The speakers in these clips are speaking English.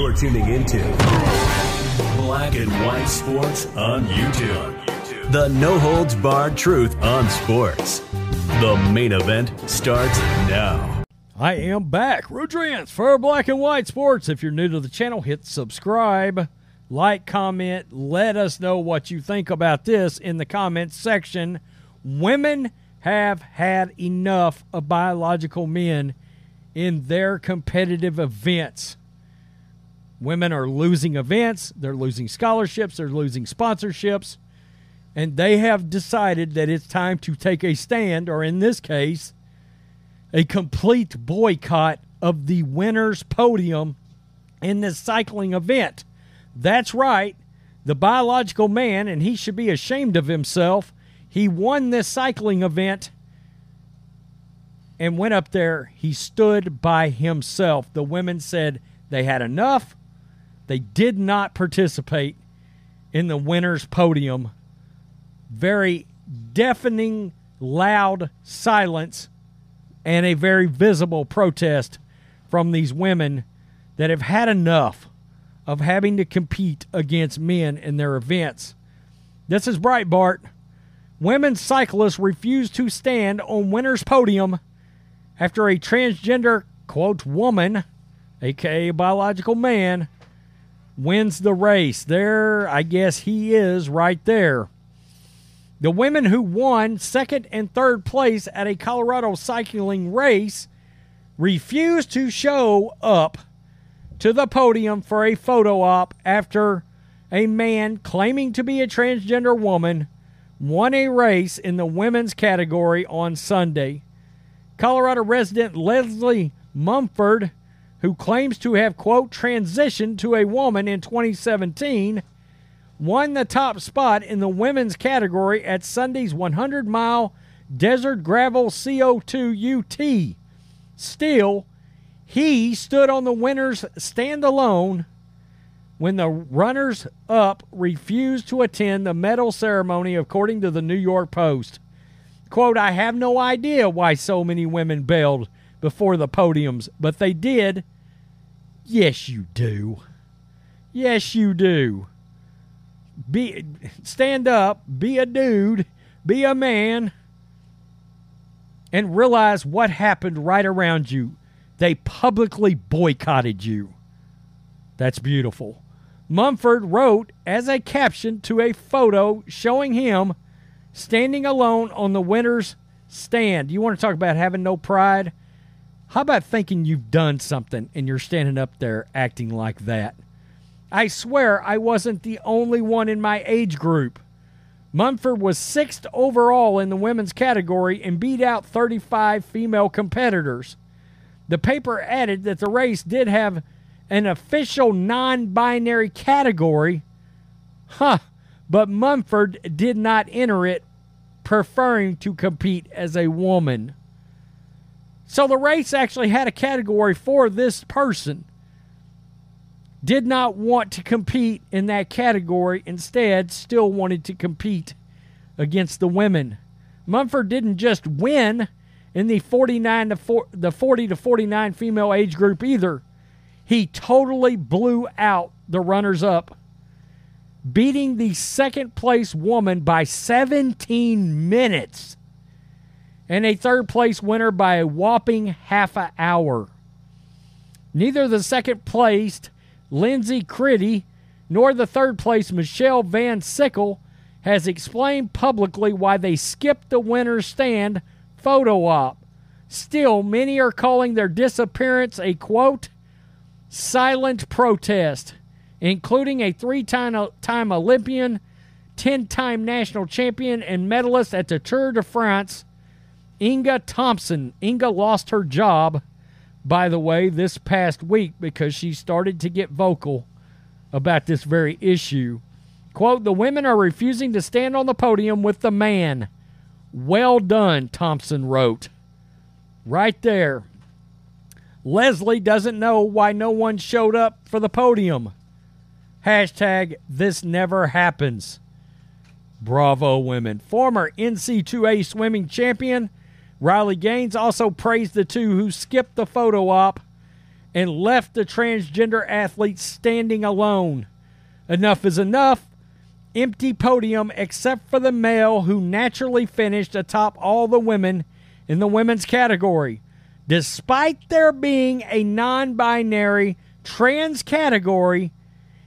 You're tuning into Black and White Sports on YouTube. The no holds barred truth on sports. The main event starts now. I am back. Rudrance for Black and White Sports. If you're new to the channel, hit subscribe, like, comment, let us know what you think about this in the comments section. Women have had enough of biological men in their competitive events. Women are losing events, they're losing scholarships, they're losing sponsorships, and they have decided that it's time to take a stand, or in this case, a complete boycott of the winner's podium in this cycling event. That's right, the biological man, and he should be ashamed of himself. He won this cycling event and went up there. He stood by himself. The women said they had enough. They did not participate in the winner's podium. Very deafening, loud silence and a very visible protest from these women that have had enough of having to compete against men in their events. This is Breitbart. Women cyclists refuse to stand on winner's podium after a transgender, quote, woman, aka biological man, wins the race. There, I guess he is right there. The women who won second and third place at a Colorado cycling race refused to show up to the podium for a photo op after a man claiming to be a transgender woman won a race in the women's category on Sunday. Colorado resident Leslie Mumford who claims to have, quote, transitioned to a woman in 2017, won the top spot in the women's category at Sunday's 100 mile Desert Gravel CO2 UT. Still, he stood on the winner's stand alone when the runners up refused to attend the medal ceremony, according to the New York Post. Quote, I have no idea why so many women bailed before the podiums, but they did. Yes, you do. Yes, you do. Be stand up, be a dude, be a man, and realize what happened right around you. They publicly boycotted you. That's beautiful. Mumford wrote as a caption to a photo showing him standing alone on the winner's stand. You want to talk about having no pride? How about thinking you've done something and you're standing up there acting like that? I swear I wasn't the only one in my age group. Mumford was sixth overall in the women's category and beat out 35 female competitors. The paper added that the race did have an official non binary category. Huh. But Mumford did not enter it, preferring to compete as a woman. So the race actually had a category for this person. Did not want to compete in that category, instead, still wanted to compete against the women. Mumford didn't just win in the 49 to 4, the 40 to 49 female age group either. He totally blew out the runners up, beating the second place woman by 17 minutes and a third place winner by a whopping half an hour. Neither the second placed Lindsay Critty nor the third place Michelle Van Sickle has explained publicly why they skipped the winner's stand photo op. Still, many are calling their disappearance a quote, silent protest, including a three time Olympian, 10 time national champion, and medalist at the Tour de France, Inga Thompson. Inga lost her job, by the way, this past week because she started to get vocal about this very issue. Quote, the women are refusing to stand on the podium with the man. Well done, Thompson wrote. Right there. Leslie doesn't know why no one showed up for the podium. Hashtag this never happens. Bravo, women. Former NCAA swimming champion Riley Gaines also praised the two who skipped the photo op and left the transgender athlete standing alone. Enough is enough. Empty podium except for the male who naturally finished atop all the women in the women's category. Despite there being a non binary trans category,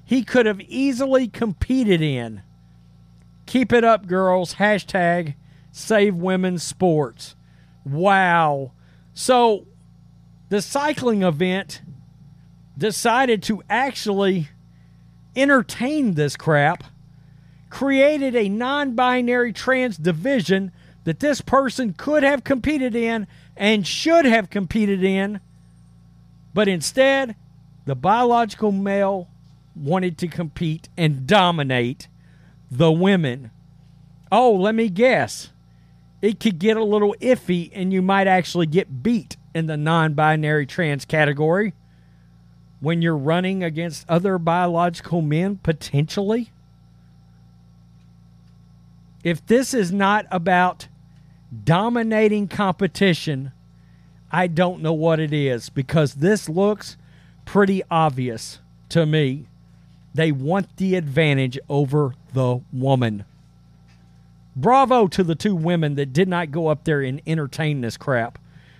he could have easily competed in. Keep it up, girls. Hashtag save women's sports. Wow. So the cycling event decided to actually entertain this crap, created a non binary trans division that this person could have competed in and should have competed in, but instead, the biological male wanted to compete and dominate the women. Oh, let me guess. It could get a little iffy, and you might actually get beat in the non binary trans category when you're running against other biological men, potentially. If this is not about dominating competition, I don't know what it is because this looks pretty obvious to me. They want the advantage over the woman. Bravo to the two women that did not go up there and entertain this crap,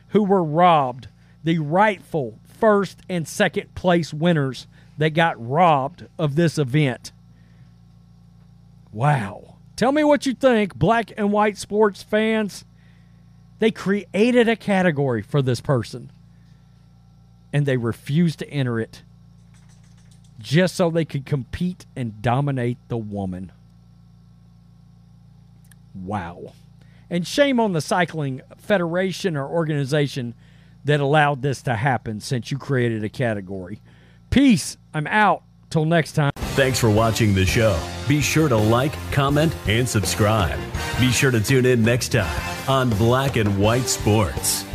who were robbed. The rightful first and second place winners that got robbed of this event. Wow. Tell me what you think, black and white sports fans. They created a category for this person and they refused to enter it just so they could compete and dominate the woman. Wow. And shame on the cycling federation or organization that allowed this to happen since you created a category. Peace. I'm out. Till next time. Thanks for watching the show. Be sure to like, comment, and subscribe. Be sure to tune in next time on Black and White Sports.